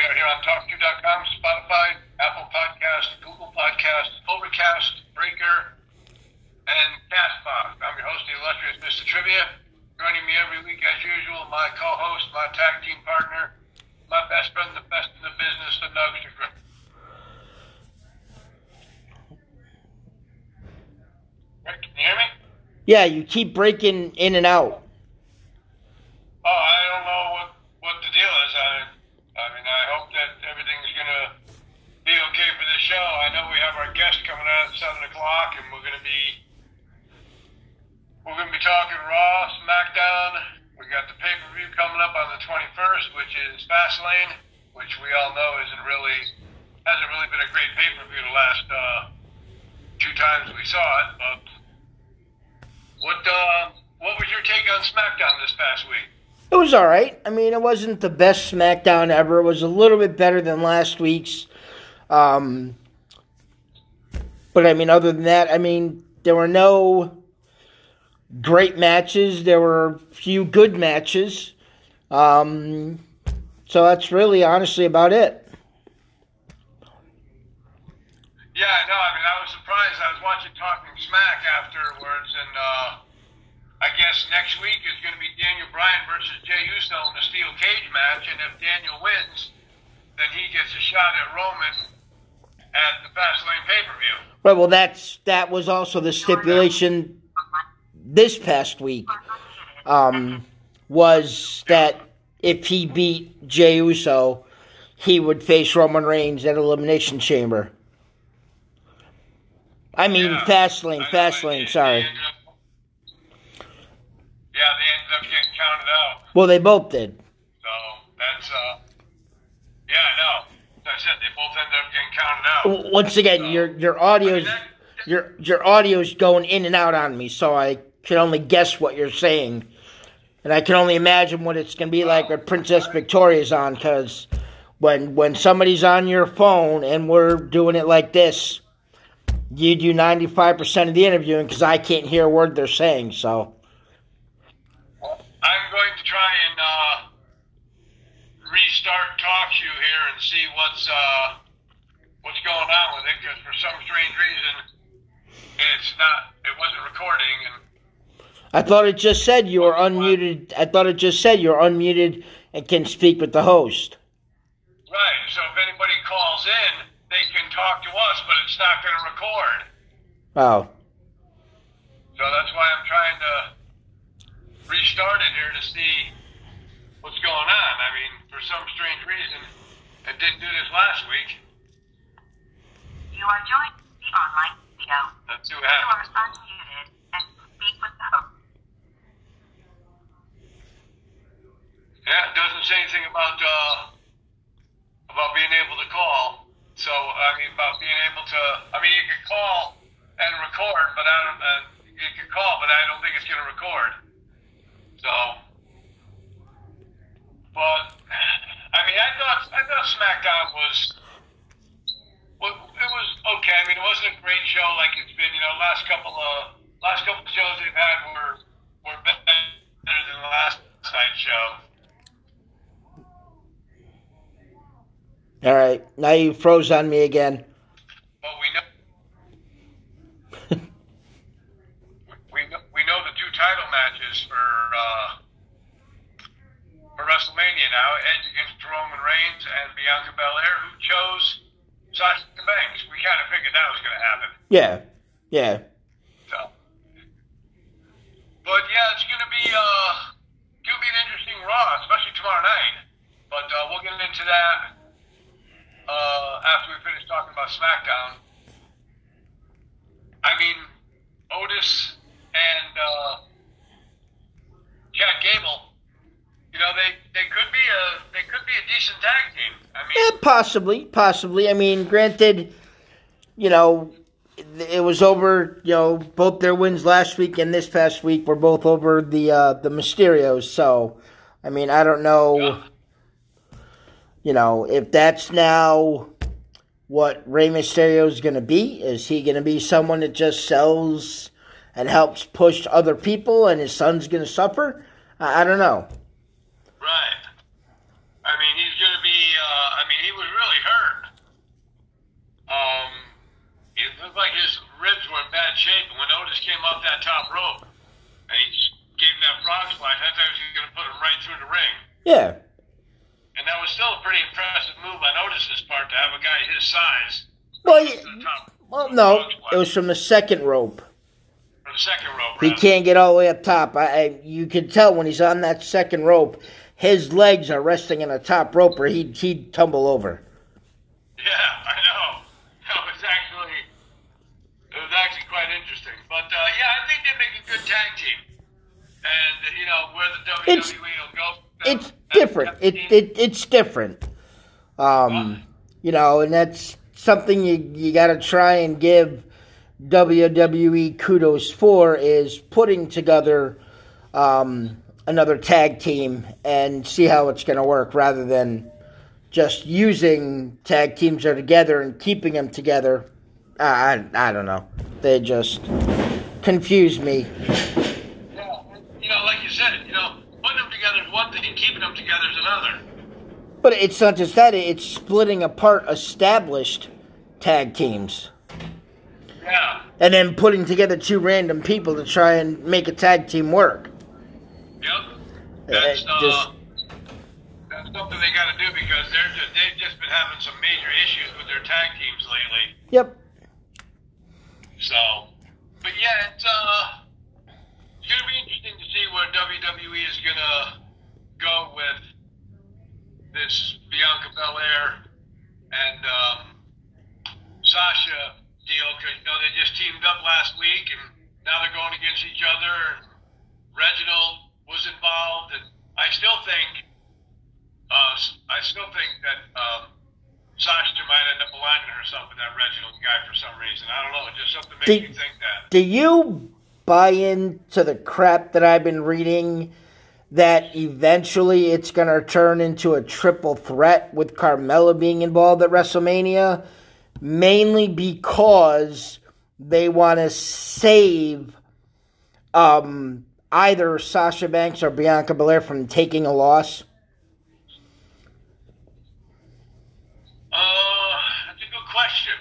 We are here on TalkShoe.com, Spotify, Apple Podcast, Google Podcast, Overcast, Breaker, and Castbox. I'm your host, the illustrious Mr. Trivia. Joining me every week, as usual, my co-host, my tag team partner, my best friend, the best in the business, the Nugster. Rick, can you hear me? Yeah, you keep breaking in and out. Oh, I don't know what, what the deal is. I, I mean, I hope that everything's gonna be okay for the show. I know we have our guest coming out at seven o'clock, and we're gonna be we're gonna be talking Raw, SmackDown. We got the pay per view coming up on the twenty first, which is Fastlane, which we all know isn't really hasn't really been a great pay per view the last uh, two times we saw it. But what uh, what was your take on SmackDown this past week? It was all right. I mean, it wasn't the best SmackDown ever. It was a little bit better than last week's. Um, but I mean, other than that, I mean, there were no great matches. There were a few good matches. Um, so that's really, honestly, about it. Yeah, no, I mean, I was surprised. I was watching Talking Smack afterwards, and uh, I guess next week is going to be Daniel Bryan versus Jey Uso in a steel cage match, and if Daniel wins, then he gets a shot at Roman at the Fastlane pay per view. Right. Well, that's that was also the stipulation this past week. Um, was that if he beat Jey Uso, he would face Roman Reigns at Elimination Chamber. I mean, Yeah. Fastlane, know, Fastlane. Sorry. they ended up- yeah, they ended up getting counted out. Well, they both did. So that's, uh, yeah, I know. As I said, they both ended up getting counted out. Once again, your your audio's your your audio's going in and out on me, so I can only guess what you're saying, and I can only imagine what it's gonna be like when Princess Victoria's on, because when when somebody's on your phone and we're doing it like this, you do ninety five percent of the interviewing because I can't hear a word they're saying. So I'm going to try and uh, restart TalkShoe here and see what's uh, what's going on with it because for some strange reason it's not it wasn't recording and I thought it just said you were unmuted. I thought it just said you're unmuted and can speak with the host. right. So if anybody calls in, they can talk to us, but it's not going to record. Oh. So that's why I'm trying to restart it here to see what's going on. I mean, for some strange reason, it didn't do this last week. You are joined the online video. Let's see what You are unmuted and speak with the host. Yeah, it doesn't say anything about uh, about being able to call. So I mean, about being able to. I mean, you can call and record, but I don't. Uh, you can call, but I don't think it's going to record. So, but I mean, I thought I thought SmackDown was. Well, it was okay. I mean, it wasn't a great show like it's been. You know, last couple of last couple of shows they've had were were better than the last night's show. All right. Now you froze on me again. But we know we know, we know the two title matches for uh, for WrestleMania now: Edge against Roman Reigns and Bianca Belair, who chose Sasha Banks. We kind of figured that was going to happen. Yeah. Yeah. So, but yeah, it's going to be uh, going to be an interesting Raw, especially tomorrow night. But uh, we'll get into that uh, after we finish talking about SmackDown. I mean, Otis and uh, Chad Gable. You know, they, they could be a they could be a decent tag team. I mean, Yeah, possibly, possibly. I mean, granted, you know, it was over. You know, both their wins last week and this past week were both over the uh, the Mysterios. So, I mean, I don't know. Yeah. You know, if that's now what Rey Mysterio is going to be, is he going to be someone that just sells and helps push other people, and his son's going to suffer? I, I don't know. Right. I mean, he's going to be. Uh, I I mean, he was really hurt. Um, it looked like his ribs were in bad shape. And when Otis came off that top rope and he gave him that frog splash, I thought he was going to put him right through the ring. Yeah. And that was still a pretty impressive move on Otis's part to have a guy his size. Well, top. well, no, it was from the second rope. From the second rope. He rather. can't get all the way up top. I, I you can tell when he's on that second rope, his legs are resting on the top rope, or he'd he'd tumble over. Yeah, I know. That was actually it was actually quite interesting. But uh, yeah, I think they make a good tag team. And you know where the WWE It's- will go. It's that- different. that It, it it's different. Um, you know, and that's something you you got to try and give WWE kudos for is putting together um, another tag team and see how it's going to work rather than just using tag teams that are together and keeping them together. I, I, I don't know. They just confuse me. Yeah, you know, like you said, you know, putting them together is one thing, keeping them together is another. But it's not just that, it's splitting apart established tag teams Yeah. and then putting together two random people to try and make a tag team work. Yep. That's uh, just- that's something they got to do because they're just they've just been having some major issues with their tag teams lately. Yep. So, but yeah, it's uh, it's gonna be interesting to see where WWE is gonna go with this Bianca Belair and um, Sasha deal because you know they just teamed up last week and now they're going against each other. And Reginald was involved, and I still think, uh, I still think that. Um, Sasha might end up aligning herself with that Reginald guy for some reason. I don't know. Just something makes Did- me think that. Do you buy into the crap that I've been reading that eventually it's going to turn into a triple threat with Carmella being involved at WrestleMania? Mainly because they want to save um, either Sasha Banks or Bianca Belair from taking a loss. Uh, that's a good question.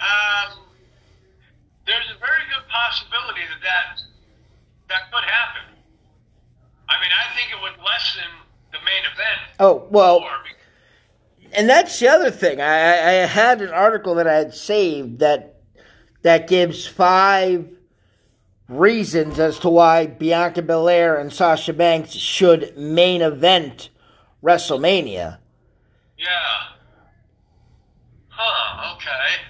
Um, there's a very good possibility that that, that could happen. I mean, I think it would lessen the main event. Oh, well, and that's the other thing. I, I I had an article that I had saved that that gives five reasons as to why Bianca Belair and Sasha Banks should main event WrestleMania. yeah. Huh. Okay.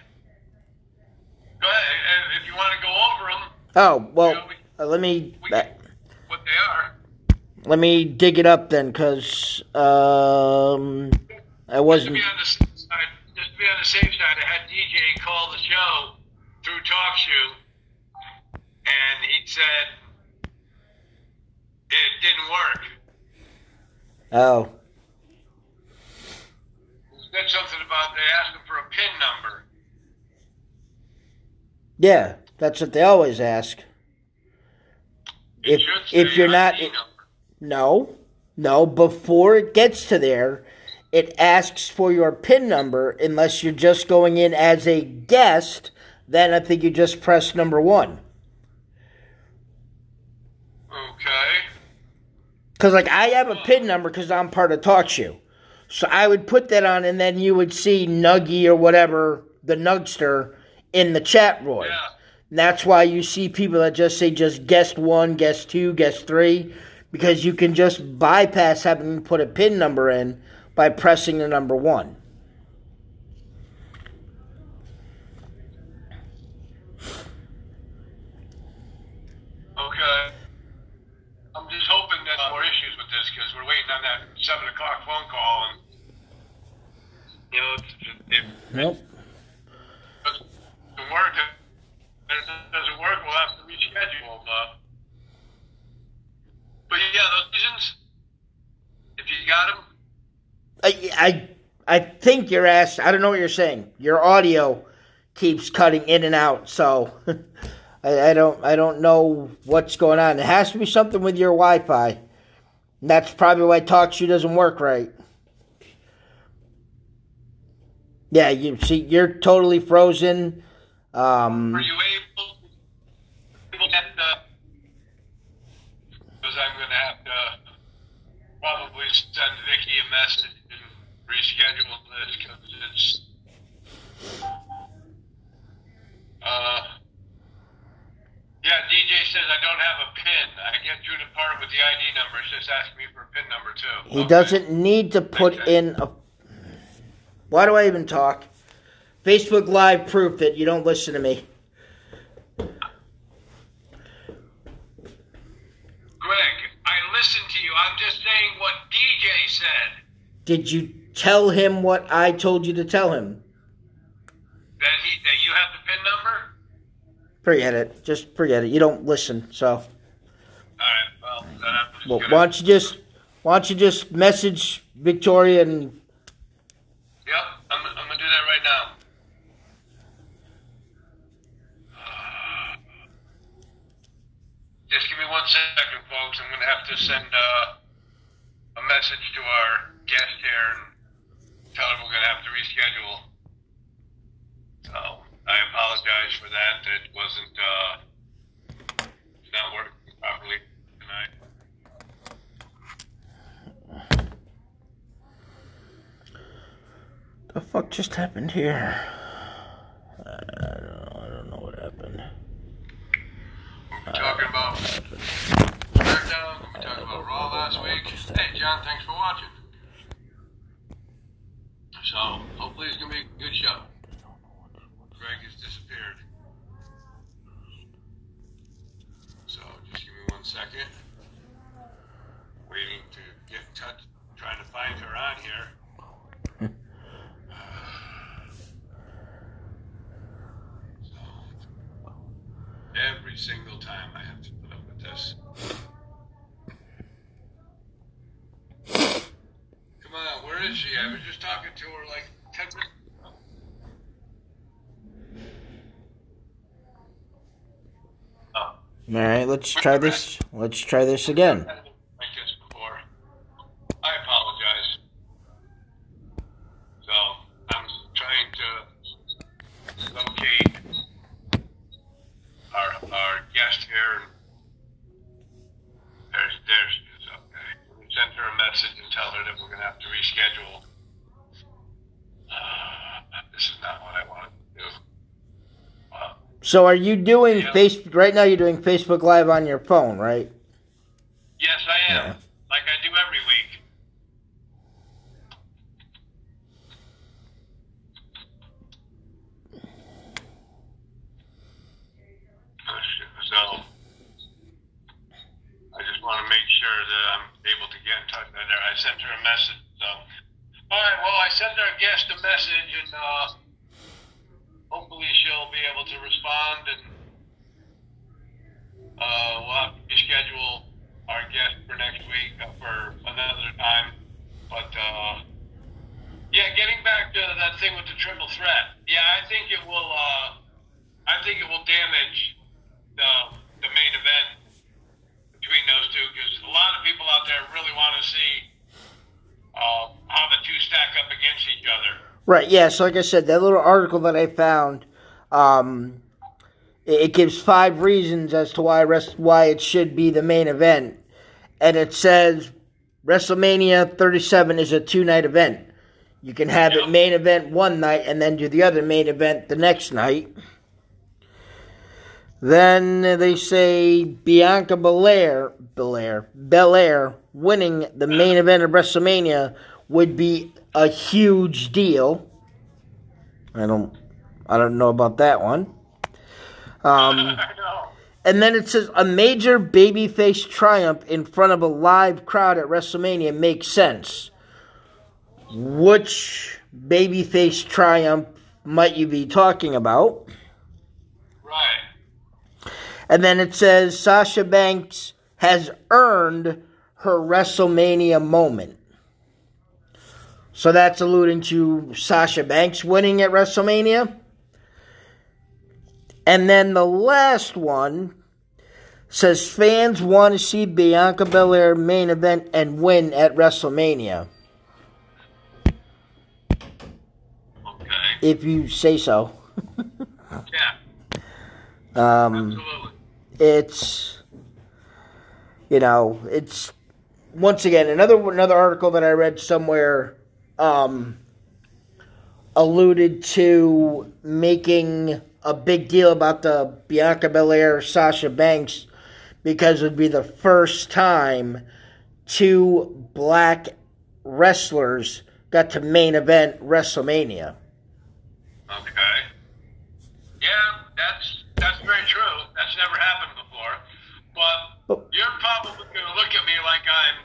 Go ahead if- you want to go over them. Oh well, uh, let me We uh, what they are. let me dig it up then, because um, I Just to wasn't. be on the safe side, just to be on the safe side, I had DJ call the show through TalkShoe, and he said it didn't work. Oh, said something about they asked him for a pin number. yeah, that's what they always ask. It If if you're not. Number. No, no. Before it gets to there, it asks for your PIN number unless you're just going in as a guest. Then I think you just press number one. Okay. Because, like, I have a PIN number because I'm part of TalkShoe. So I would put that on, and then you would see Nuggy or whatever, the Nugster, in the chat room. Yeah. And that's why you see people that just say just guest one, guest two, guest three, because you can just bypass having to put a PIN number in by pressing the number one. Okay. I'm just hoping there's more issues with this because we're waiting on that seven o'clock phone call, and you know, if, if Nope. it doesn't work, if it doesn't work, we'll have to reschedule. But, but yeah, those reasons, if you got them, I, I, I think you're asked. I don't know what you're saying. Your audio keeps cutting in and out, so I, I don't. I don't know what's going on. It has to be something with your Wi-Fi. And that's probably why TalkShoe doesn't work right. Yeah, you see, you're totally frozen. Um, Were you able, able to? Because I'm going to have to probably send Vicky a message and reschedule this because it's. Uh, yeah, DJ says I don't have a pin. I get through the part with the ID number. It's just asking me for a pin number too. he Okay. doesn't need to put Okay. in a. Why do I even talk? Facebook Live proof that you don't listen to me. Greg, I listened to you. I'm just saying what DJ said. Did you tell him what I told you to tell him? That he that you have the pin number. Forget it. Just forget it. You don't listen. So, All right. Well, then I'm just well, why don't you just why don't you just message Victoria and Yep, I'm, I'm gonna do that right now. Just give me one second, folks. I'm gonna have to send uh, a message to our guest here and tell her we're gonna have to reschedule. So I apologize for that. It wasn't uh, not working properly tonight. the fuck just happened here? I don't know. I don't know what happened. We're talking about SmackDown. We talked about Raw last week. Hey, John, thanks for watching. So, hopefully it's going to be a good show. Greg has disappeared. So, just give me one second. Waiting to get in touch, trying to find her on here. So, every single time I have to put up with this. Come on, where is she? I was just talking to her like 10 minutes ago. Oh, All right, let's try this. Let's try this again. like this before. I apologize. So, I'm trying to locate our, our guest here. There's, there she is. Okay. We sent her a message and tell her that we're going to have to reschedule. Uh, this is not what I wanted to do. Uh, So, are you doing Yeah. face right now? You're doing Facebook Live on your phone, right? yes, I am. Yeah. Like I do every week. So, I just want to make sure that I'm able to get in touch with her. I sent her a message. So, all right. Well, I sent our guest a message, and uh, she'll be able to respond, and uh, we'll have to reschedule our guest for next week uh, for another time. But uh, yeah, getting back to that thing with the triple threat. Yeah, I think it will. Uh, I think it will damage the the main event between those two because a lot of people out there really want to see uh, how the two stack up against each other. Right. Yeah. So, like I said, that little article that I found, um, it, gives five reasons as to why rest, why it should be the main event, and it says WrestleMania 37 is a two night event. You can have it main event one night and then do the other main event the next night. Then they say Bianca Belair, Belair, Belair winning the main event of WrestleMania would be a huge deal. I don't, I don't know about that one. Um, and then it says a major babyface triumph in front of a live crowd at WrestleMania makes sense. Which babyface triumph might you be talking about? Right. And then it says Sasha Banks has earned her WrestleMania moment. So that's alluding to Sasha Banks winning at WrestleMania. And then the last one says fans want to see Bianca Belair main event and win at WrestleMania. Okay. if you say so. Yeah, Um, absolutely. it's you know it's once again another another article that I read somewhere um, alluded to making a big deal about the Bianca Belair Sasha Banks because it would be the first time two black wrestlers got to main event WrestleMania. Okay. Yeah, that's that's very true. That's never happened before. But you're probably going to look at me like I'm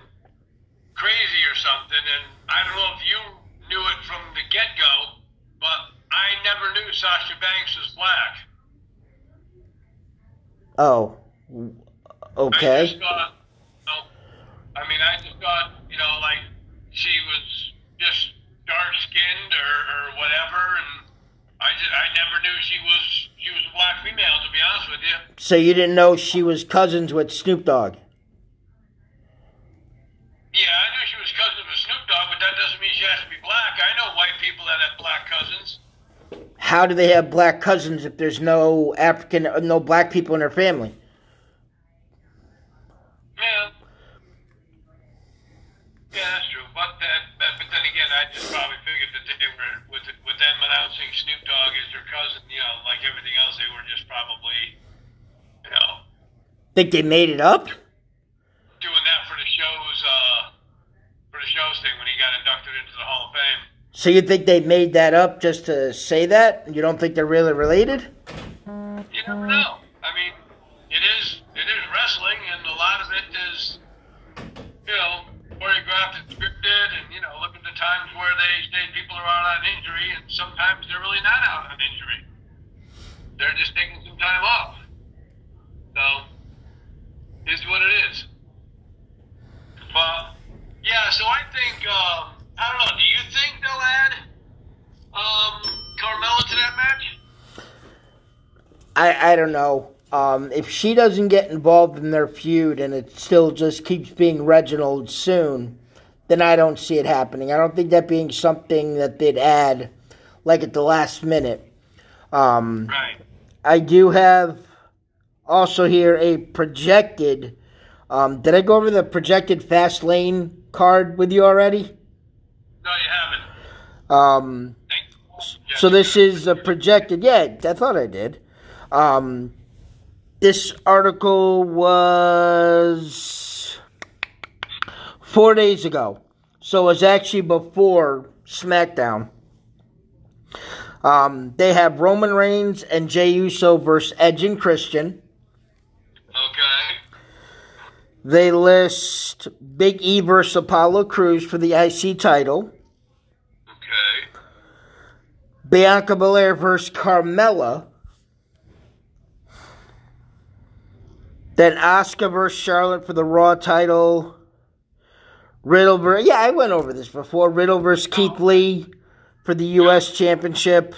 crazy or something, and I don't know if you knew it from the get go, but I never knew Sasha Banks was black. Oh, okay. I just thought, no, I mean, I just thought, you know, like she was just dark skinned or, or whatever, and I just I never knew she was she was a black female. To be honest with you. So you didn't know she was cousins with Snoop Dogg? Yeah, I knew she was cousins with Snoop Dogg, but that doesn't mean she has to be black. I know white people that have black cousins. How do they have black cousins if there's no African, no black people in their family? Yeah. Yeah, that's true. But that, but, but then again, I just probably figured that they were with with them announcing Snoop Dogg as their cousin. You know, like everything else, they were just probably, you know, Think they made it up? doing that for the show's uh for the show's thing when he got inducted into the Hall of Fame. So you think they made that up just to say that? You don't think they're really related? You never know. I mean, it is it is wrestling, and a lot of it is, you know, choreographed and scripted, and you know, look at the times where they say people are out on injury, and sometimes they're really not out on injury. They're just taking some time off. So, is what it is. But yeah, so I think um, I don't know. Do you think they'll add um, Carmella to that match? I, I don't know. Um, if she doesn't get involved in their feud and it still just keeps being Reginald soon, then I don't see it happening. I don't think that being something that they'd add like at the last minute. Um, Right. I do have also here a projected. Um, did I go over the projected fast lane card with you already? No, you haven't. Um, so this is a projected. Yeah, I thought I did. Um, this article was four days ago, so it was actually before SmackDown. Um, they have Roman Reigns and Jey Uso versus Edge and Christian. Okay. They list Big E versus Apollo Crews for the IC title. Okay. Bianca Belair versus Carmella. Then Asuka versus Charlotte for the Raw title. Riddle versus, yeah, I went over this before. Riddle versus Keith Lee for the U.S. Championship.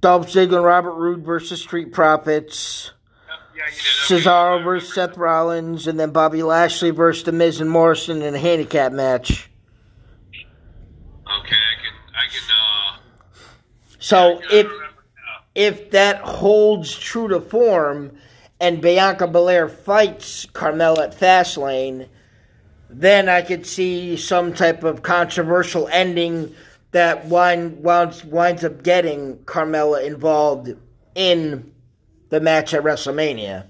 Dolph Ziggler and Robert Roode versus Street Profits. Yep, Yeah, you. Okay. Cesaro versus Seth Rollins. And then Bobby Lashley versus The Miz and Morrison in a handicap match. Okay, I can. I can. Uh, So I if if that holds true to form and Bianca Belair fights Carmella at Fastlane, then I could see some type of controversial ending that wind, winds, winds up getting Carmella involved in the match at WrestleMania.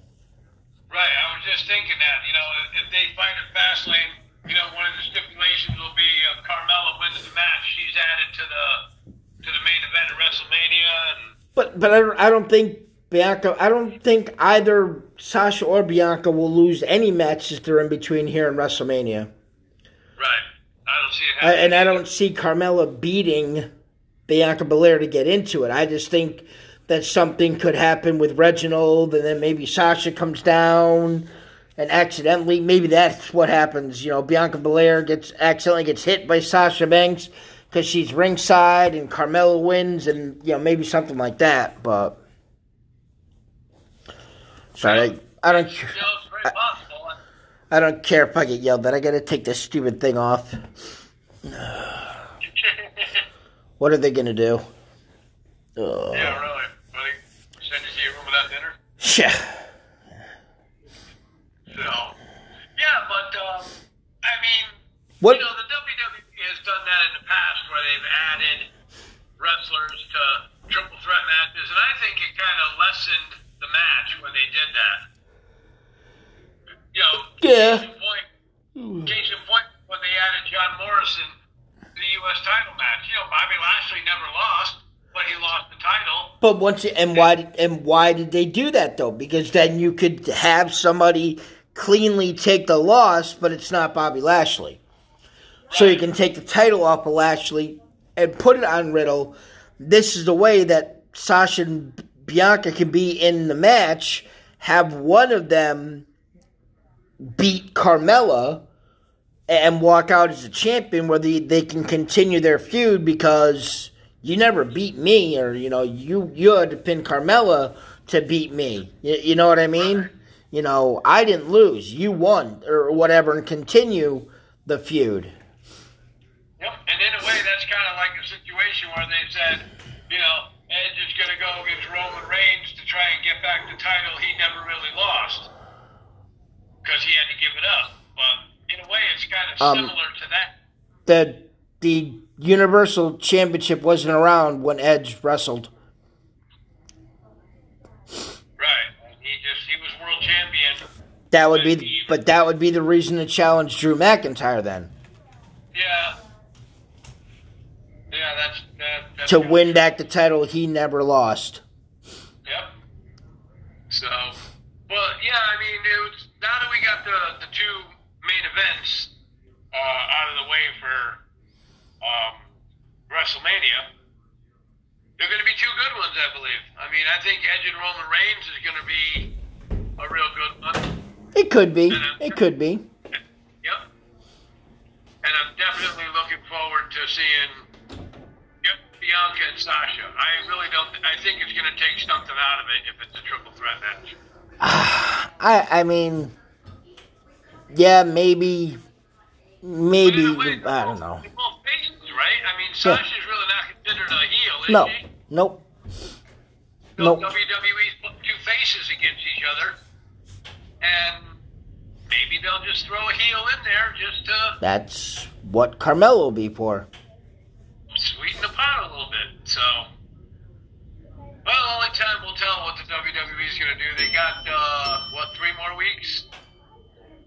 Right. I was just thinking that. You know, if, if they fight at Fastlane, you know, one of the stipulations will be if Carmella wins the match, she's added to the to the main event at WrestleMania, and But but I, I don't think Bianca. I don't think either Sasha or Bianca will lose any matches they're in between here and WrestleMania. right. I don't see it I, happening. and I don't see Carmella beating Bianca Belair to get into it. I just think that something could happen with Reginald, and then maybe Sasha comes down and accidentally, maybe that's what happens. You know, Bianca Belair gets accidentally gets hit by Sasha Banks because she's ringside, and Carmella wins, and you know maybe something like that. But sorry, I, I don't. You know, it's very possible. I don't care if I get yelled at. I got to take this stupid thing off. What are they gonna do? Uh, yeah, really. Buddy, send you to your room without dinner. Yeah. So, yeah, but um, I mean, what? you know, the WWE has done that in the past where they've added wrestlers to triple threat matches, and I think it kind of lessened match when they did that. You know, yeah. Case in point, case in point when they added John Morrison to the U.S. title match. You know, Bobby Lashley never lost, but he lost the title. But once and why and why did they do that though? Because then you could have somebody cleanly take the loss, but it's not Bobby Lashley. Right. So you can take the title off of Lashley and put it on Riddle. This is the way that Sasha and Bianca can be in the match. Have one of them beat Carmella and walk out as a champion where they, they can continue their feud because you never beat me or you know you you had to pin Carmella to beat me. You, you know what I mean? You know, I didn't lose. You won or whatever and continue the feud. Yep. And in a way that's kind of like a situation where they said, you know, Edge is going to Roman Reigns to try and get back the title he never really lost because he had to give it up. But in a way, it's kind of um, similar to that. The the Universal Championship wasn't around when Edge wrestled. Right. He just he was world champion. That would be, he, but that would be the reason to challenge Drew McIntyre then. Yeah. Yeah, that's, that, that's to win back the title he never lost. So, well, yeah, I mean, it was, now that we got the the two main events uh, out of the way for um, WrestleMania, they're going to be two good ones, I believe. I mean, I think Edge and Roman Reigns is going to be a real good one. It could be. It could be. Yep. And I'm definitely looking forward to seeing Bianca and Sasha. I really don't. I think it's going to take something out of it if it's a triple threat match. I I mean yeah, maybe, maybe. Way, I don't know. Both faces, right? I mean, Sasha's yeah. really not considered a heel, is no. she? Nope. So nope. WWE's put two faces against each other, and maybe they'll just throw a heel in there just to. That's what Carmella will be for. Sweeten the pot a little bit. So. Well, only time will tell what the WWE is going to do. They got, uh, what, three more weeks?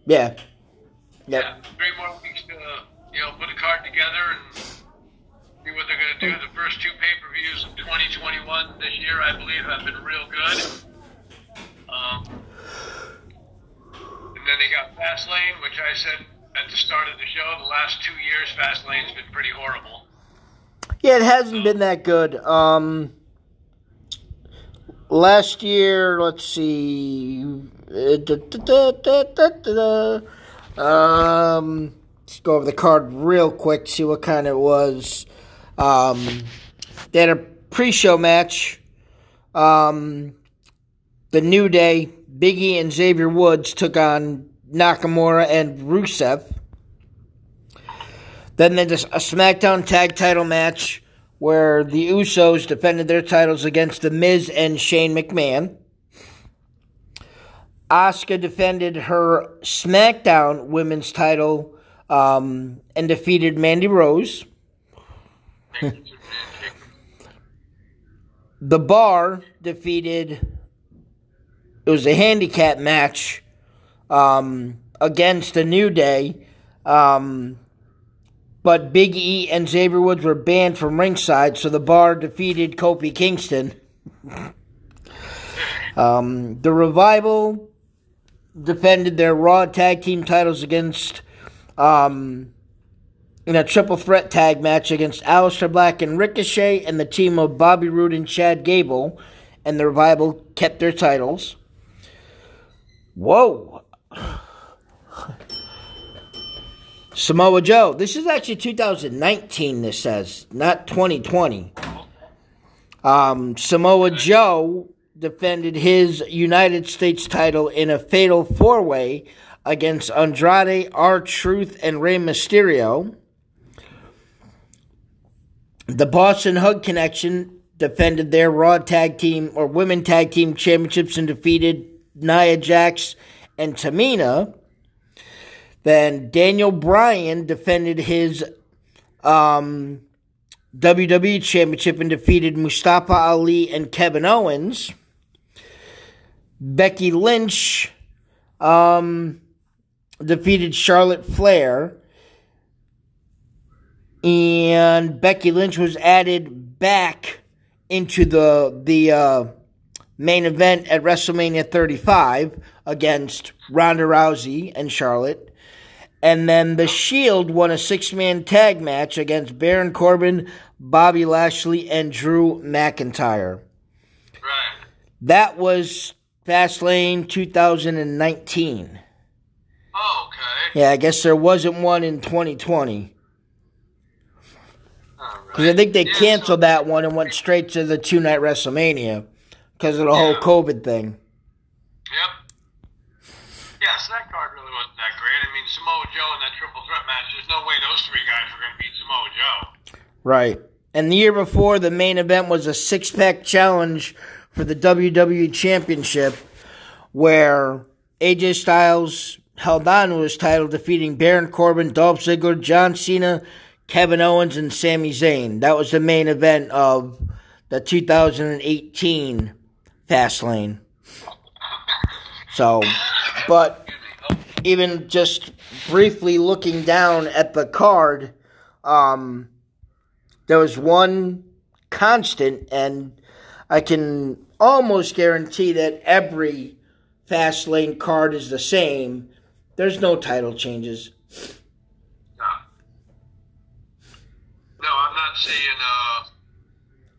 Yeah. Yep. Yeah. Three more weeks to you know put a card together and see what they're going to do. The first two pay per views of 2021 this year, I believe, have been real good. Um, and then they got Fastlane, which I said at the start of the show, the last two years, Fastlane's been pretty horrible. Yeah, it hasn't been that good. Um, last year, let's see, um, let's go over the card real quick, see what kind it was. Um, they had a pre-show match. Um, the New Day, Biggie and Xavier Woods took on Nakamura and Rusev. Then there's a SmackDown Tag Title match where the Usos defended their titles against The Miz and Shane McMahon. Asuka defended her SmackDown Women's title um, and defeated Mandy Rose. the Bar defeated. It was a handicap match um, against the New Day. Um, but Big E and Xavier Woods were banned from ringside, so the bar defeated Kofi Kingston. um, the Revival defended their Raw Tag Team titles against um, in a triple threat tag match against Aleister Black and Ricochet and the team of Bobby Roode and Chad Gable, and the Revival kept their titles. Whoa. Samoa Joe. This is actually 2019, this says, not 2020. Um, Samoa Joe defended his United States title in a fatal four way against Andrade, R Truth, and Rey Mysterio. The Boss 'n' Hug Connection defended their Raw Tag Team or Women Tag Team Championships and defeated Nia Jax and Tamina. Then Daniel Bryan defended his um, WWE Championship and defeated Mustafa Ali and Kevin Owens. Becky Lynch um, defeated Charlotte Flair. And Becky Lynch was added back into the the uh, main event at WrestleMania 35 against Ronda Rousey and Charlotte. And then The Shield won a six man tag match against Baron Corbin, Bobby Lashley, and Drew McIntyre. Right. That was Fastlane 2019. Oh, okay. Yeah, I guess there wasn't one in 2020. All Because I think they Yeah, canceled that one and went straight to the two night WrestleMania because of the whole COVID thing. Yep. Yeah, so that card really mean, Samoa Joe in that triple threat match, there's no way those three guys were going to beat Samoa Joe. Right. And the year before, the main event was a six pack challenge for the WWE Championship where AJ Styles held on to his title, defeating Baron Corbin, Dolph Ziggler, John Cena, Kevin Owens, and Sami Zayn. That was the main event of the 2018 Fastlane. So, but even just briefly looking down at the card, um, there was one constant, and I can almost guarantee that every fast lane card is the same. There's no title changes. No. No, I'm not saying, uh,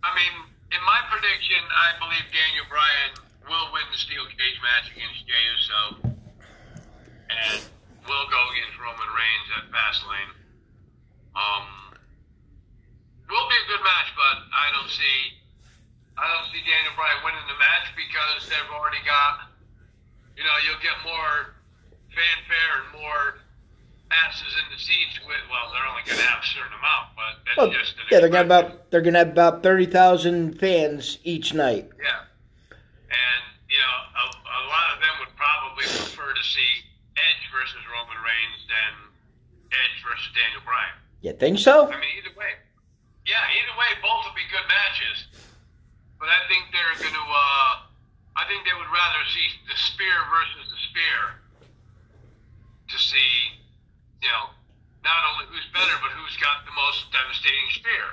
I mean, in my prediction, I believe Daniel Bryan will win the steel cage match against Jey Uso and will go against Roman Reigns at Fastlane. Um, will be a good match, but I don't see, I don't see Daniel Bryan winning the match because they've already got, you know, you'll get more fanfare and more asses in the seats with well they're only going to have a certain amount but that's Well, just an yeah, they're gonna expression. about they're gonna have about thirty thousand fans each night. yeah and you know a, a lot of them would probably prefer to see Edge versus Roman Reigns than Edge versus Daniel Bryan You think so? I mean either way yeah either way both will be good matches but I think they're going to uh I think they would rather see the spear versus the spear to see you know, not only who's better, but who's got the most devastating spear.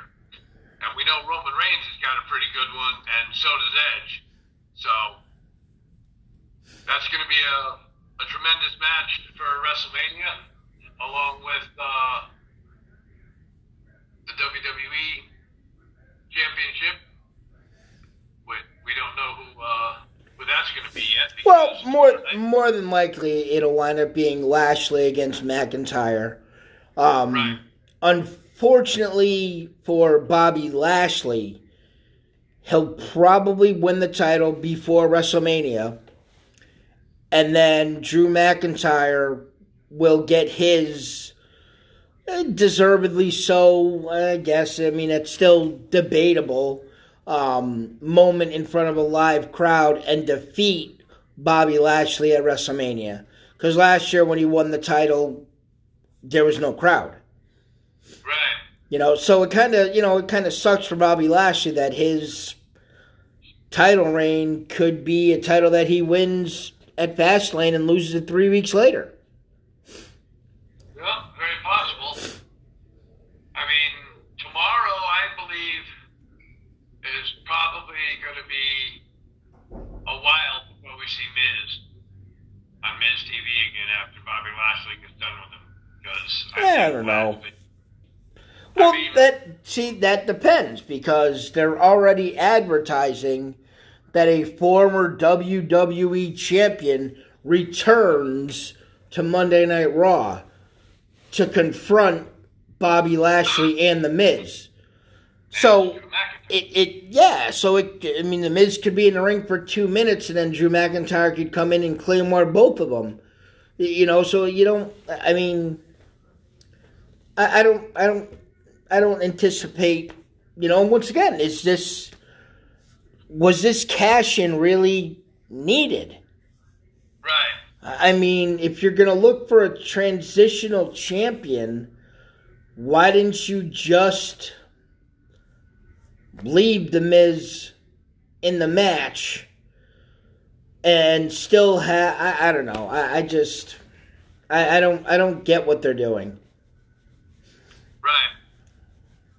And we know Roman Reigns has got a pretty good one, and so does Edge. So that's going to be a, a tremendous match for WrestleMania, along with uh, the WWE Championship. We, we don't know who uh, who that's going to be yet. Well, more more than likely, it'll wind up being Lashley against McIntyre. Um, Right. Unfortunately for Bobby Lashley, he'll probably win the title before WrestleMania, and then Drew McIntyre will get his eh, deservedly so. I guess. I mean, it's still debatable. Um, moment in front of a live crowd and defeat Bobby Lashley at WrestleMania. Because last year when he won the title, there was no crowd. Right. You know, so it kind of, you know, it kind of sucks for Bobby Lashley that his title reign could be a title that he wins at Fastlane and loses it three weeks later. Yeah, very possible. I mean, tomorrow, I believe, is probably going to be a while before we see Miz on Miz TV again after Bobby Lashley gets done with him. Because Yeah, I think don't know. Lashley- Well, mean- that see that depends because they're already advertising that a former WWE champion returns to Monday Night Raw to confront Bobby Lashley and The Miz. So it, it yeah, so it I mean the Miz could be in the ring for two minutes and then Drew McIntyre could come in and claymore both of them. You know, so you don't I mean I, I don't I don't I don't anticipate you know, once again, is this was this cash in really needed? Right. I mean, if you're going to look for a transitional champion, why didn't you just leave The Miz in the match and still have? I, I don't know. I, I just I, I don't I don't get what they're doing. Right.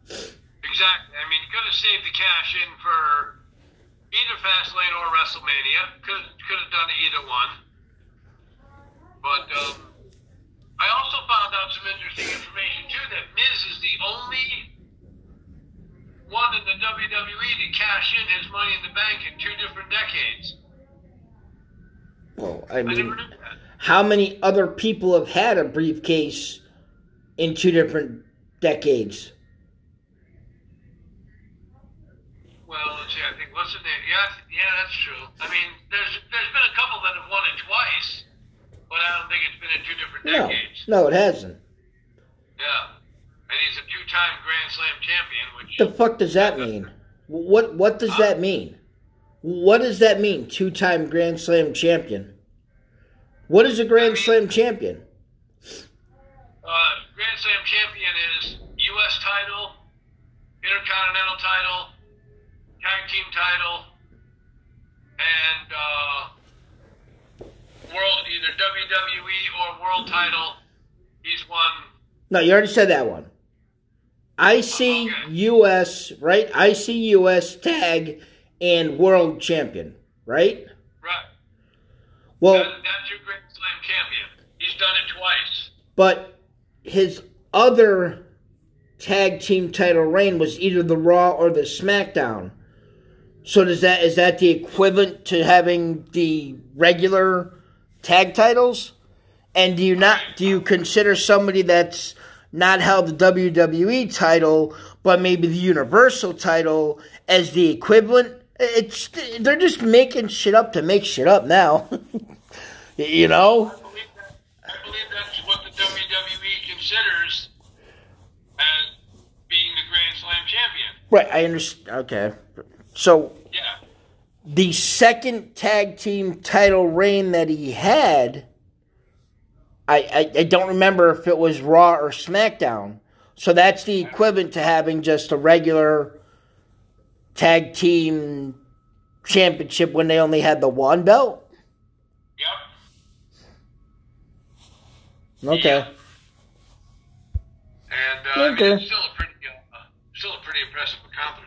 Exactly. I mean, you could have saved the cash in for either Fastlane or WrestleMania. Could could have done either one. But um, I also found out some interesting information too that Miz is the only one in the WWE to cash in his Money in the Bank in two different decades. Well, I mean, how many other people have had a briefcase in two different decades? Well, let's see. I think what's the name? Yeah, yeah, that's true. I mean, there's there's been a couple that have won it twice, but I don't think it's been in two different No, decades. no, it hasn't. Yeah, and he's a two-time Grand Slam champion, which The fuck does that mean? What what does that mean? What does that mean? Two time Grand Slam champion. What is a Grand Slam champion? uh, Grand Slam champion is U.S. title, Intercontinental title, Tag Team title, and uh, World either WWE or World title. He's won. No, you already said that one. IC US, right? IC US tag and world champion, right? Right. Well, That, that's your Grand Slam champion. He's done it twice. but his other tag team title reign was either the Raw or the SmackDown. So does that is that the equivalent to having the regular tag titles? And do you not do you consider somebody that's not held the WWE title but maybe the Universal title as the equivalent? It's they're just making shit up to make shit up now. you know? I believe, that, I believe that's what the WWE considers as being the Grand Slam champion. Right, I understand. Okay. So Yeah. the second tag team title reign that he had, I, I, I don't remember if it was Raw or SmackDown. So that's the equivalent to having just a regular tag team championship when they only had the one belt. Yep. Okay. And uh, I Okay. mean, it's still a pretty, uh, still a pretty impressive accomplishment.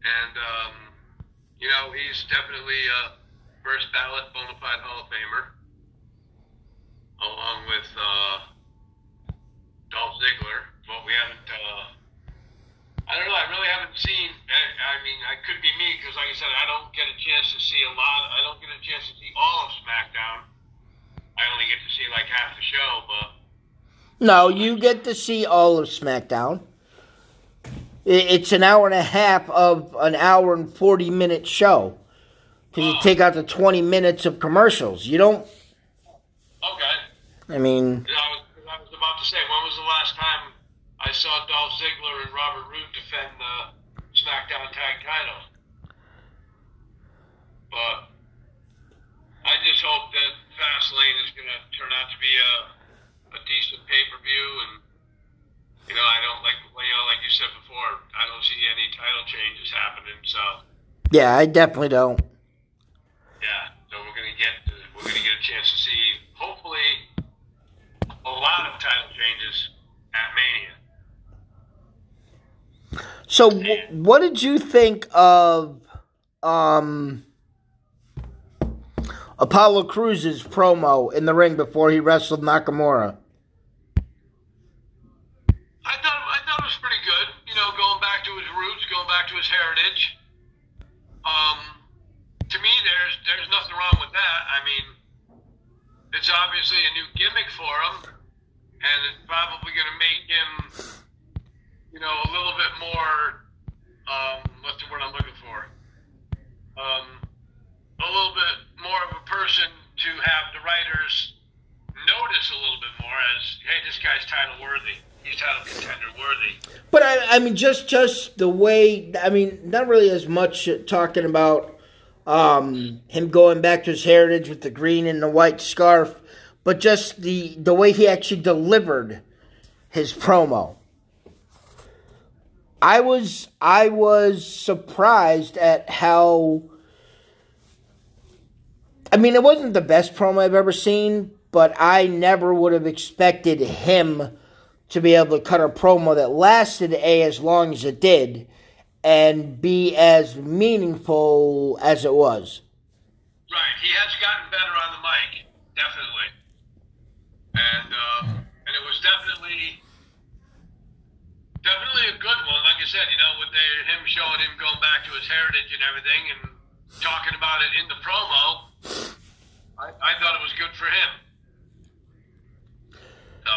And um, you know, he's definitely a first ballot bona fide Hall of Famer, along with uh, Dolph Ziggler. But we haven't. Uh, I don't know. I really haven't seen. I, I mean, I could be me because, like I said, I don't get a chance to see a lot. I don't get a chance to see all of SmackDown. I only get to see like half the show, but. No, you get to see all of SmackDown. It's an hour and a half of an hour and 40 minute show. Because you take out the 20 minutes of commercials. You don't, Okay. I mean, I was, I was about to say, when was the last time I saw Dolph Ziggler and Robert Roode defend the SmackDown Tag Title? But I just hope that Fastlane is going to turn out to be a, a decent pay per view, and you know, I don't like you know, like you said before, I don't see any title changes happening. So yeah, I definitely don't. yeah, so we're gonna get we're gonna get a chance to see hopefully a lot of title changes at Mania. So, w- what did you think of um, Apollo Crews's promo in the ring before he wrestled Nakamura? I thought I thought it was pretty good. You know, going back to his roots, going back to his heritage. Um, to me, there's there's nothing wrong with that. I mean, it's obviously a new gimmick for him, and it's probably going to make him, you know, a little bit more. Um, what's the word I'm looking for? Um, a little bit more of a person to have the writers notice a little bit more as, hey, this guy's title worthy. He's title contender worthy. But I, I mean, just just the way. I mean, not really as much talking about um, him going back to his heritage with the green and the white scarf, but just the the way he actually delivered his promo. I was I was surprised at how I mean it wasn't the best promo I've ever seen, but I never would have expected him to be able to cut a promo that lasted A as long as it did and be as meaningful as it was. Right. He has gotten better on the mic, definitely. And uh, and it was definitely definitely a good one. Like I said, you know, with the, him showing him going back to his heritage and everything, and talking about it in the promo, I, I thought it was good for him. So,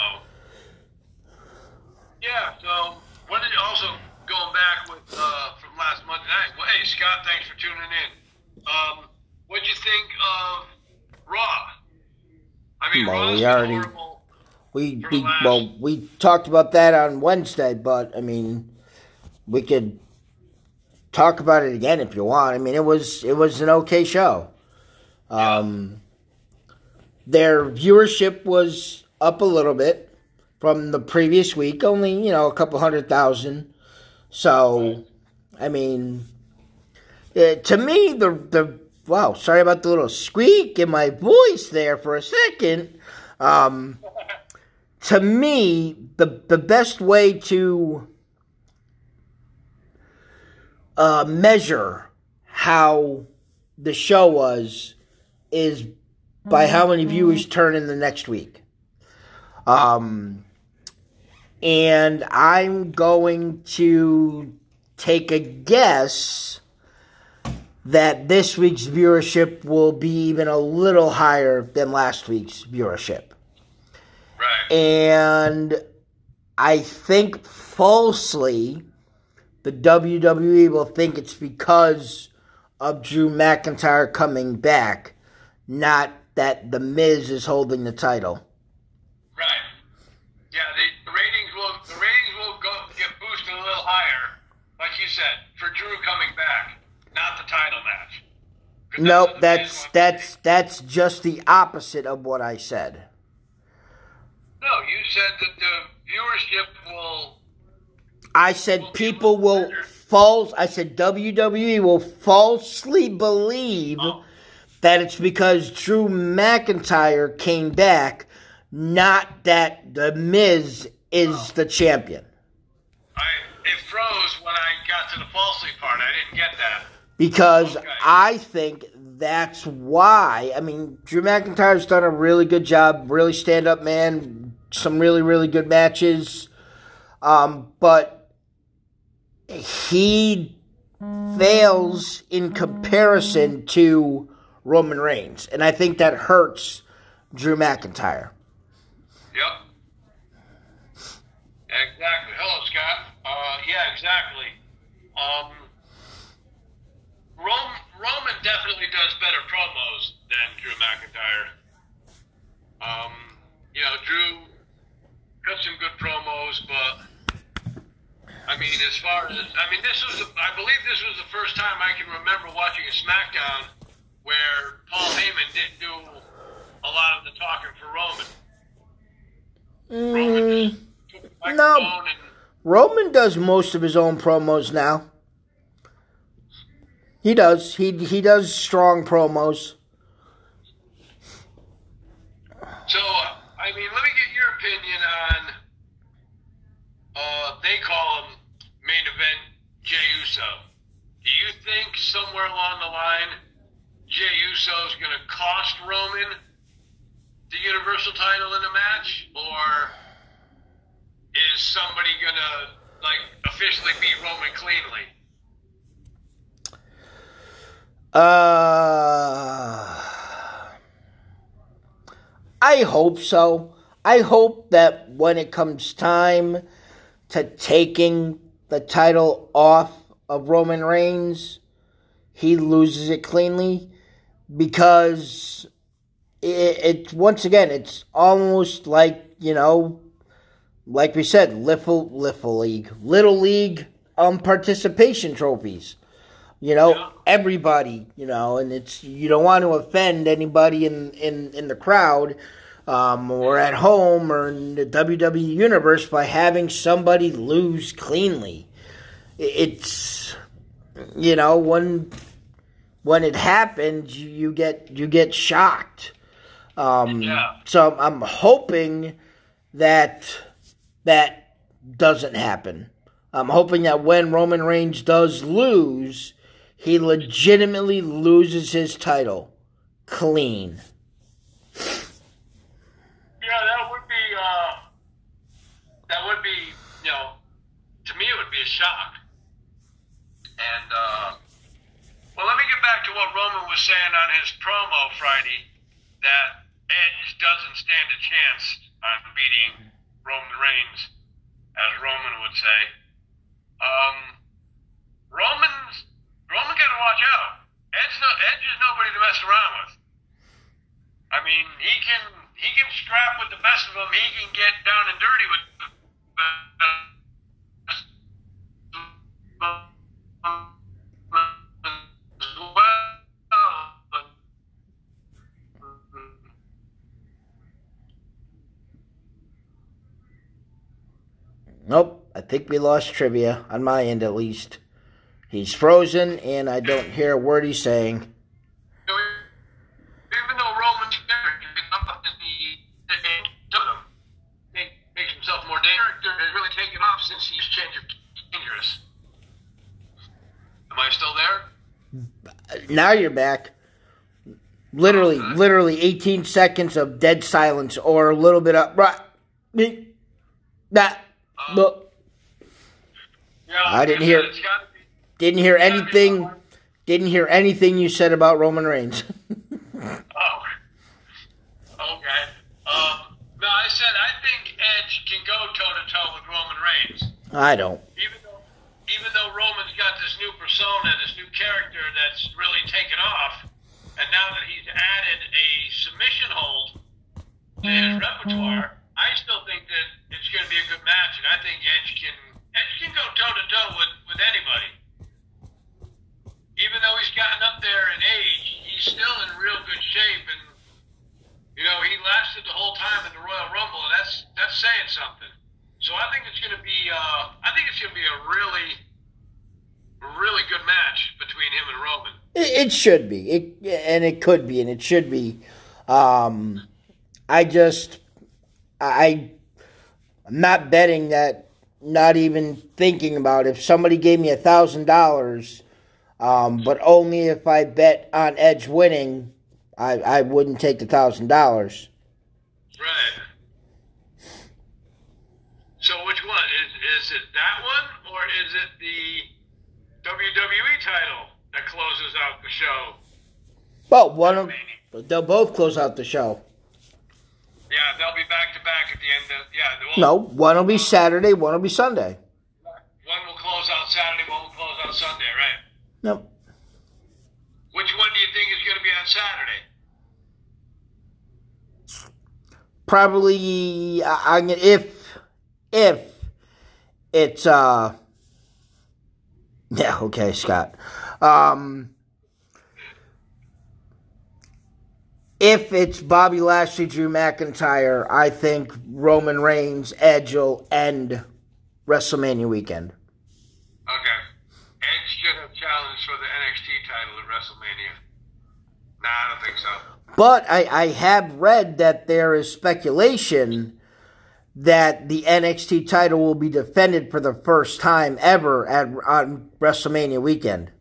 yeah. So, what did you also going back with uh, from last Monday night? Well, hey Scott, thanks for tuning in. Um, what'd you think of Raw? I mean, Well, Raw's we already-. We, we last- well we talked about that on Wednesday, but I mean we could talk about it again if you want. I mean it was it was an okay show. Um, their viewership was up a little bit from the previous week, only you know a couple hundred thousand. So, I mean, uh, to me the the wow, sorry about the little squeak in my voice there for a second. Um, to me, the the best way to uh, measure how the show was is by how many viewers turn in the next week. Um, and I'm going to take a guess that this week's viewership will be even a little higher than last week's viewership. Right. And I think falsely the WWE will think it's because of Drew McIntyre coming back, not that The Miz is holding the title. Right. Yeah, the, the ratings will the ratings will go get boosted a little higher, like you said, for Drew coming back, not the title match. Nope, that's that's that's just the opposite of what I said. No, you said that the viewership will. I said people will false. I said WWE will falsely believe oh. that it's because Drew McIntyre came back, not that the Miz is oh. the champion. When I got to the falsely part. I didn't get that. Because Okay. I think that's why. I mean, Drew McIntyre's done a really good job, really stand up man, some really really good matches. Um, but he fails in comparison to Roman Reigns, and I think that hurts Drew McIntyre. Yep. Exactly. Hello, Scott. Uh, yeah, exactly. Um, Rome, Roman definitely does better promos than Drew McIntyre. Um, you know, Drew cut some good promos, but I mean, as far as I mean, this was I believe this was the first time I can remember watching a SmackDown where Paul Heyman didn't do a lot of the talking for Roman. Roman Mm, just took the no. and Roman does most of his own promos now. He does. He he does strong promos. So, I mean, let me get your opinion on. Uh, they call him main event Jey Uso. Do you think somewhere along the line, Jey Uso is going to cost Roman the Universal title in a match, or is somebody going to like officially beat Roman cleanly? Uh, I hope so. I hope that when it comes time to taking the title off of Roman Reigns, he loses it cleanly because it, it once again it's almost like you know like we said, Liffle, Liffle League, Little League um, participation trophies. You know, Yeah. everybody, you know, and it's you don't want to offend anybody in in in the crowd um, or at home or in the WWE universe by having somebody lose cleanly. It's you know when when it happens, you, you get you get shocked. Um, Yeah. So I'm hoping that that doesn't happen. I'm hoping that when Roman Reigns does lose, he legitimately loses his title clean. Yeah, that would be uh, that would be you know, to me it would be a shock. And uh, well, let me get back to what Roman was saying on his promo Friday that Edge doesn't stand a chance on beating Roman Reigns, as Roman would say. Um, Roman's Roman got to watch out. Edge, no, Edge is nobody to mess around with. I mean, he can he can scrap with the best of them. He can get down and dirty with think we lost trivia on my end at least. He's frozen, and I don't hear a word he's saying. Even though Roman's character up in the, the totem, make, makes himself more dangerous, has really taken off since he's dangerous. Am I still there? Now you're back. Literally, oh, literally 18 seconds of dead silence, or a little bit of right. me, That. Uh, look, Yeah, I didn't hear- said, It's gotta be, didn't hear anything. Didn't hear anything you said about Roman Reigns. oh, okay. Um, no, I said I think Edge can go toe to toe with Roman Reigns. I don't. even though even though Roman's got this new persona, this new character that's really taken off, and now that he's added a submission hold to his repertoire, I still think that it's going to be a good match, and I think Edge can Edge can go toe to toe with with anybody. Even though he's gotten up there in age, he's still in real good shape, and you know he lasted the whole time in the Royal Rumble, and that's that's saying something. So I think it's going to be uh, I think it's going to be a really really good match between him and Roman. It, it should be. It and it could be, and it should be. Um, I just, I, I'm not betting that. Not even thinking about if somebody gave me a thousand dollars, um, but only if I bet on Edge winning, I I wouldn't take the thousand dollars. Right. So which one is is it that one or is it the WWE title that closes out the show? Well, one of but they'll both close out the show. Yeah, they'll be back to back at the end of yeah. Well, No, one will be Saturday, one will be Sunday. One will close out Saturday, one will close out Sunday, right? No, Which one do you think is going to be on Saturday? probably I, I if if it's uh yeah okay Scott um if it's Bobby Lashley Drew McIntyre I think Roman Reigns Edge will end WrestleMania weekend Okay. Edge should have challenged for the NXT title at WrestleMania. Nah, I don't think so. But I, I have read that there is speculation that the NXT title will be defended for the first time ever at on WrestleMania weekend.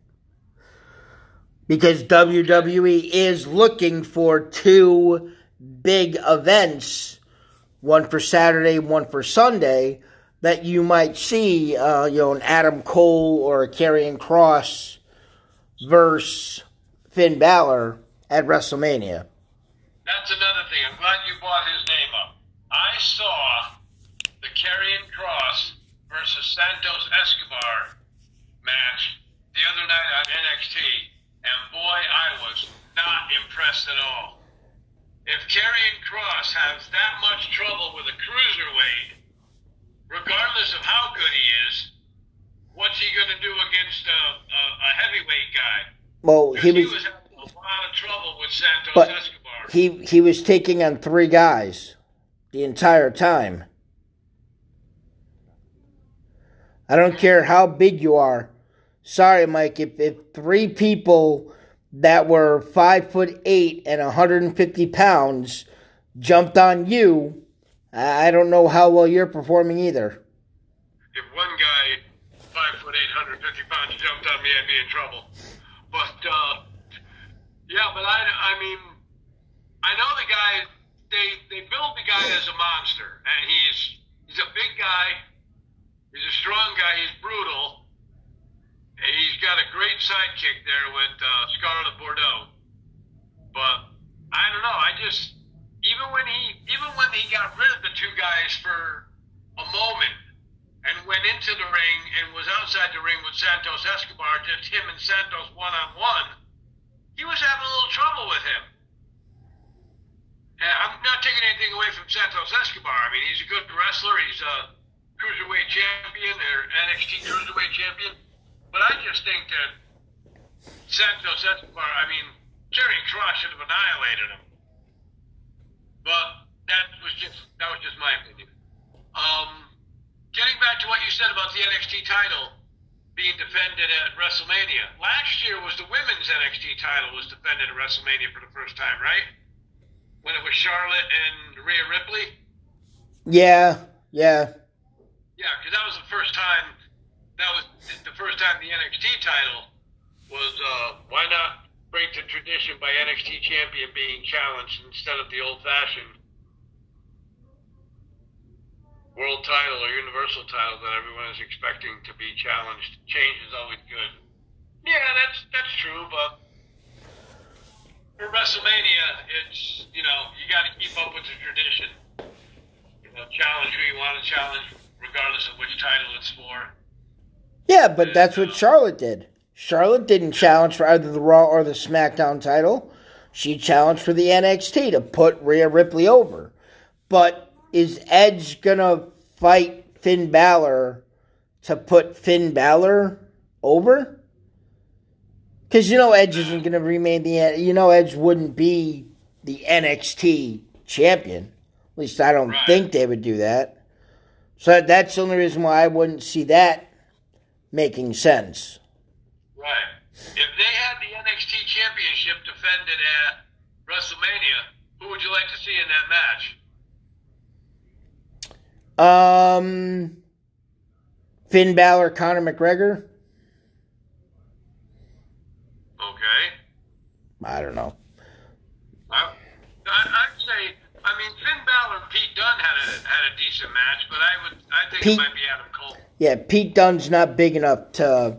Because WWE is looking for two big events, one for Saturday, one for Sunday, that you might see, uh, you know, an Adam Cole or a Karrion Kross versus Finn Balor at WrestleMania. That's another thing. I'm glad you brought his name up. I saw the Karrion Kross versus Santos Escobar match the other night on NXT, and boy, I was not impressed at all. If Karrion Kross has that much trouble with a cruiserweight, regardless of how good he is, what's he going to do against a, a, a heavyweight guy? Well, he he was, was having a lot of trouble with Santos but Escobar. he he was taking on three guys the entire time. I don't care how big you are. Sorry, Mike. If if three people that were five foot eight and 150 pounds jumped on you, I don't know how well you're performing either. if one guy, five foot eight, hundred fifty pounds, jumped on me, I'd be in trouble. But uh, yeah, but I, I mean, I know the guy. They they build the guy as a monster, and he's he's a big guy. He's a strong guy. He's brutal. He's got a great sidekick there with uh, Scarlett Bordeaux. But I don't know. I just even when he even when he got rid of the two guys for a moment and went into the ring and was outside the ring with Santos Escobar, just him and Santos one on one, he was having a little trouble with him. And I'm not taking anything away from Santos Escobar. I mean, he's a good wrestler. He's a cruiserweight champion or NXT cruiserweight champion. But I just think that Santos Escobar, I mean, Jerry Cross should have annihilated him. But that was just that was just my opinion. Um, getting back to what you said about the NXT title being defended at WrestleMania. Last year was the women's NXT title was defended at WrestleMania for the first time, right? When it was Charlotte and Rhea Ripley. Yeah, yeah. Yeah, because that was the first time. That was the first time the NXT title was. Uh, why not break the tradition by NXT champion being challenged instead of the old-fashioned world title or universal title that everyone is expecting to be challenged? Change is always good. Yeah, that's that's true, but for WrestleMania, it's you know you got to keep up with the tradition. You know, challenge who you want to challenge, regardless of which title it's for. Yeah, but that's what Charlotte did. Charlotte didn't challenge for either the Raw or the SmackDown title. She challenged for the NXT to put Rhea Ripley over. But is Edge gonna fight Finn Balor to put Finn Balor over? Because you know Edge isn't gonna remain the you know Edge wouldn't be the NXT champion. At least I don't Right. think they would do that. So that's the only reason why I wouldn't see that making sense. Right. If they had the NXT Championship defended at WrestleMania, who would you like to see in that match? Um, Finn Balor, Conor McGregor. Okay. I don't know. I, I'd say, I mean, Finn Balor and Pete Dunne had a had a decent match, but I would, I think Pete- it might be Adam. Yeah, Pete Dunne's not big enough to.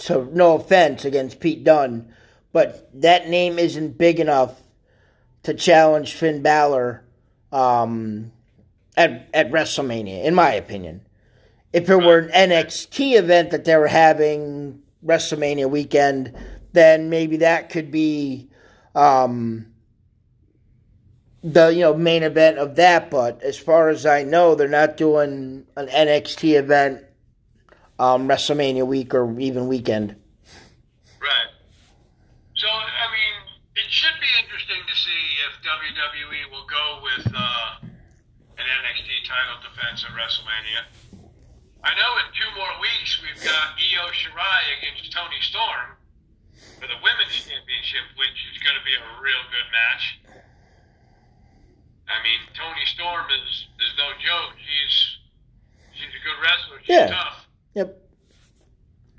To no offense against Pete Dunne, but that name isn't big enough to challenge Finn Balor um, at at WrestleMania, in my opinion. If it were an NXT event that they were having WrestleMania weekend, then maybe that could be um, the you know main event of that. But as far as I know, they're not doing an NXT event um, WrestleMania week or even weekend. Right. So, I mean, it should be interesting to see if WWE will go with uh, an NXT title defense at WrestleMania. I know in two more weeks we've got Io Shirai against Toni Storm for the Women's Championship, which is going to be a real good match. I mean, Toni Storm is is no joke. She's she's a good wrestler. She's Yeah. tough. Yep.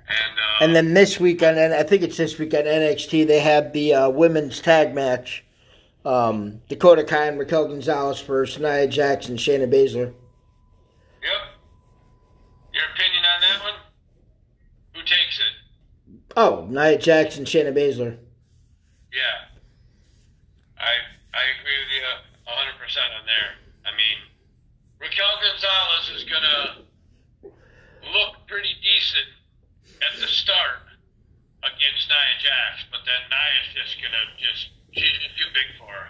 And uh, And then this weekend, and I think it's this weekend, NXT, they have the uh, women's tag match. Um, Dakota Kai and Raquel Gonzalez versus Nia Jackson, Shayna Baszler. Yep. Your opinion on that one? Who takes it? Oh, Nia Jackson, Shayna Baszler. Yeah. I I agree with you hundred percent on there. I mean, Raquel Gonzalez is gonna look pretty decent at the start against Nia Jax, but then Nia's just gonna just she's just too big for her.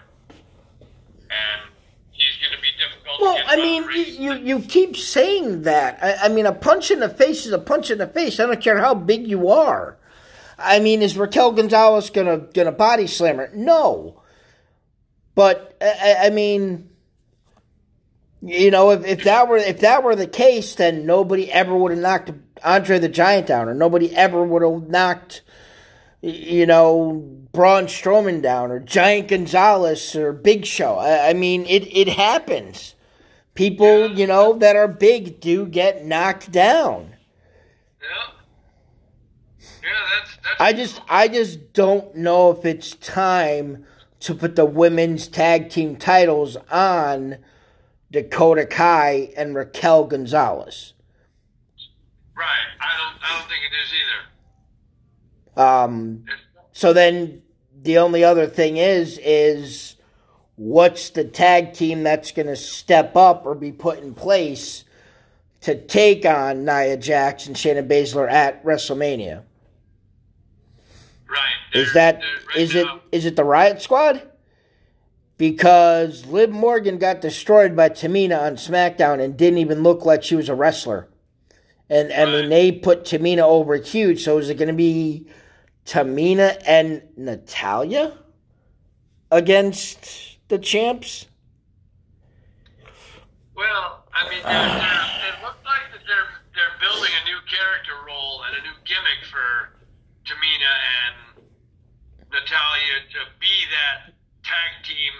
And he's to be difficult. Well, I mean, you, you keep saying that. I, I mean, a punch in the face is a punch in the face. I don't care how big you are. I mean, is Raquel Gonzalez gonna gonna body slam her? No. But I, I mean, you know, if, if that were if that were the case, then nobody ever would have knocked Andre the Giant down, or nobody ever would have knocked, you know, Braun Strowman down, or Giant Gonzalez, or Big Show. I, I mean, it it happens. People, you know, that are big do get knocked down. Yeah. Yeah, that's, that's I just I just don't know if it's time to put the women's tag team titles on Dakota Kai and Raquel Gonzalez. right. I don't. I don't think it is either. Um, so then the only other thing is is what's the tag team that's going to step up or be put in place to take on Nia Jax and Shayna Baszler at WrestleMania? Right. Is that right is now- is it the Riot Squad? Because Liv Morgan got destroyed by Tamina on SmackDown and didn't even look like she was a wrestler. And I mean they put Tamina over huge, so is it gonna be Tamina and Natalya against the champs? Well, I mean, it looks like that they're they're building a new character role and a new gimmick for Tamina and Natalya to be that tag team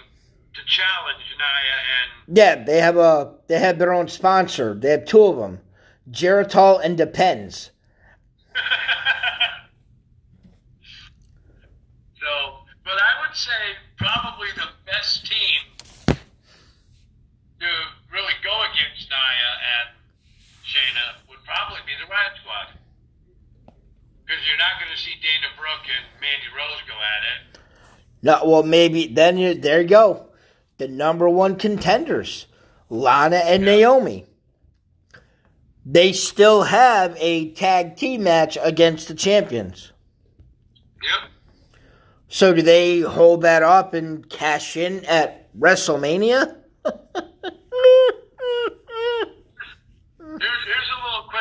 to challenge Nia and Yeah, they have a they have their own sponsor. They have two of them, Geritol and Depends. so. But I would say probably the best team to really go against Nia and Shayna would probably be the Riot Squad. Because you're not going to see Dana Brooke and Mandy Rose go at it. No, well, maybe then you there you go. The number one contenders, Lana and Naomi. They still have a tag team match against the champions. Yep. So do they hold that up and cash in at WrestleMania? Here's, here's